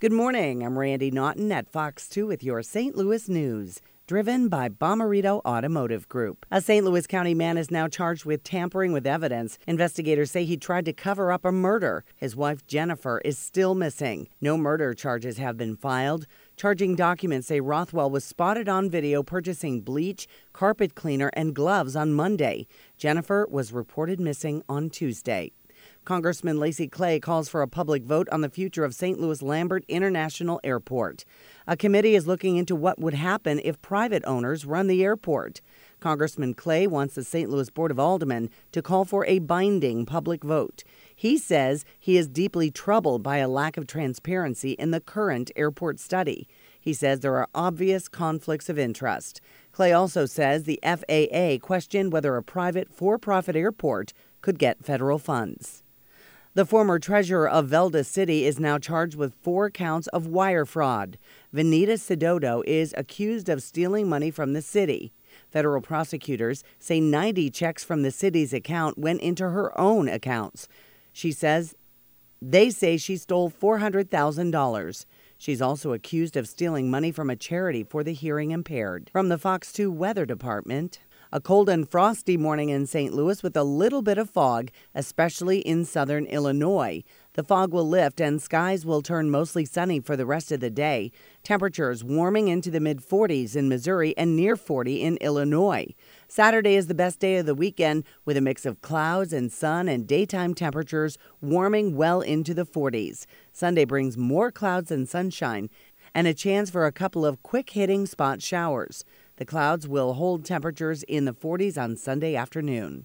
Good morning. I'm Randi Naughton at Fox 2 with your St. Louis news. Driven by Bomarito Automotive Group. A St. Louis County man is now charged with tampering with evidence. Investigators say he tried to cover up a murder. His wife, Jennifer, is still missing. No murder charges have been filed. Charging documents say Rothwell was spotted on video purchasing bleach, carpet cleaner, and gloves on Monday. Jennifer was reported missing on Tuesday. Congressman Lacy Clay calls for a public vote on the future of St. Louis Lambert International Airport. A committee is looking into what would happen if private owners run the airport. Congressman Clay wants the St. Louis Board of Aldermen to call for a binding public vote. He says he is deeply troubled by a lack of transparency in the current airport study. He says there are obvious conflicts of interest. Clay also says the FAA questioned whether a private for profit airport could get federal funds. The former treasurer of Velda City is now charged with four counts of wire fraud. Venita Sidodo is accused of stealing money from the city. Federal prosecutors say 90 checks from the city's account went into her own accounts. She says they say she stole $400,000. She's also accused of stealing money from a charity for the hearing impaired. From the Fox 2 Weather Department, a cold and frosty morning in St. Louis with a little bit of fog, especially in southern Illinois. The fog will lift and skies will turn mostly sunny for the rest of the day. Temperatures warming into the mid 40s in Missouri and near 40 in Illinois. Saturday is the best day of the weekend with a mix of clouds and sun and daytime temperatures warming well into the 40s. Sunday brings more clouds and sunshine and a chance for a couple of quick hitting spot showers. The clouds will hold temperatures in the 40s on Sunday afternoon.